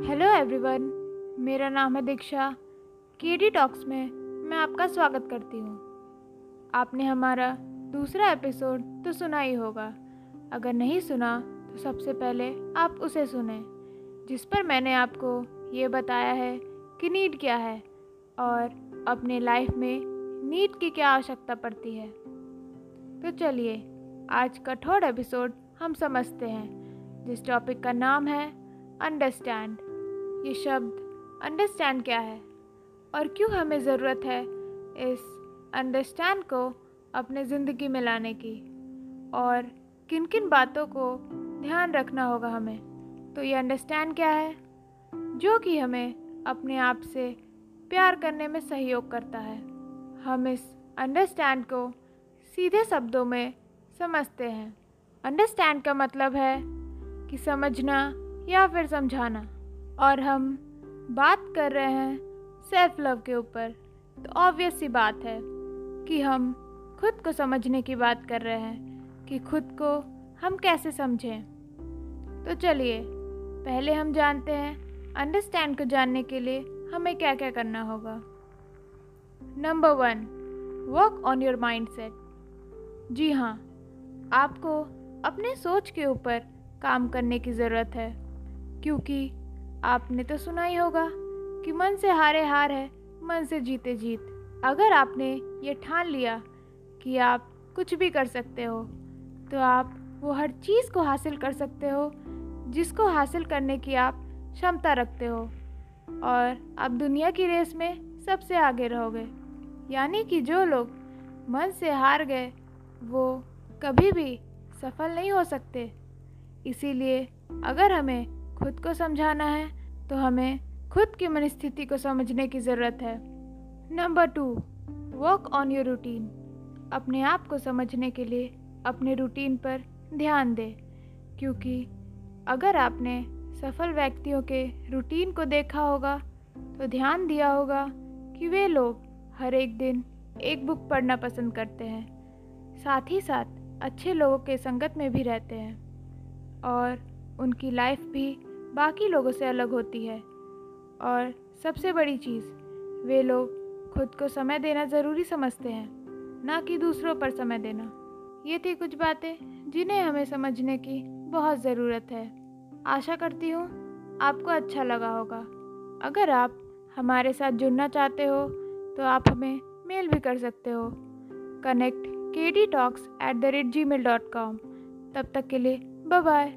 Hello everyone मेरा नाम है दीक्षा। के डी टॉक्स में मैं आपका स्वागत करती हूँ। आपने हमारा दूसरा एपिसोड तो सुना ही होगा। अगर नहीं सुना तो सबसे पहले आप उसे सुने, जिस पर मैंने आपको ये बताया है कि नीड क्या है और अपने लाइफ में नीड की क्या आवश्यकता पड़ती है। तो चलिए, आज का थर्ड एपिसोड हम समझते हैं, जिस टॉपिक का नाम है अंडरस्टैंड ये शब्द अंडरस्टैंड क्या है? और क्यों हमें ज़रूरत है इस अंडरस्टैंड को अपने ज़िंदगी में लाने की? और किन किन बातों को ध्यान रखना होगा हमें? तो ये अंडरस्टैंड क्या है? जो कि हमें अपने आप से प्यार करने में सहयोग करता है। हम इस अंडरस्टैंड को सीधे शब्दों में समझते हैं। अंडरस्टैंड का मतलब है कि समझना या फिर समझाना। और हम बात कर रहे हैं सेल्फ लव के ऊपर। तो ऑब्वियस सी बात है कि हम खुद को समझने की बात कर रहे हैं कि खुद को हम कैसे समझें। तो चलिए, पहले हम जानते हैं अंडरस्टैंड को जानने के लिए हमें क्या क्या करना होगा। Number one work on your mind set जी हाँ आपको अपने सोच के ऊपर काम करने की ज़रूरत है, क्योंकि आपने तो सुना ही होगा कि मन से हारे हार है, मन से जीते जीत। अगर आपने ये ठान लिया कि आप कुछ भी कर सकते हो तो आप वो हर चीज़ को हासिल कर सकते हो, जिसको हासिल करने की आप क्षमता रखते हो। और आप दुनिया की रेस में सबसे आगे रहोगे। यानी कि जो लोग मन से हार गए, वो कभी भी सफल नहीं हो सकते। इसीलिए अगर हमें खुद को समझाना है तो हमें खुद की मनस्थिति को समझने की ज़रूरत है। Number two work on your routine अपने आप को समझने के लिए अपने रूटीन पर ध्यान दें, क्योंकि अगर आपने सफल व्यक्तियों के रूटीन को देखा होगा तो ध्यान दिया होगा कि वे लोग हर एक दिन एक बुक पढ़ना पसंद करते हैं। साथ ही साथ अच्छे लोगों के संगत में भी रहते हैं और उनकी लाइफ भी बाकी लोगों से अलग होती है। और सबसे बड़ी चीज़, वे लोग खुद को समय देना ज़रूरी समझते हैं, ना कि दूसरों पर समय देना। ये थी कुछ बातें जिन्हें हमें समझने की बहुत ज़रूरत है। आशा करती हूँ आपको अच्छा लगा होगा। अगर आप हमारे साथ जुड़ना चाहते हो तो आप हमें मेल भी कर सकते हो। Connect K D talks at the rate gmail dot com. तब तक के लिए बाय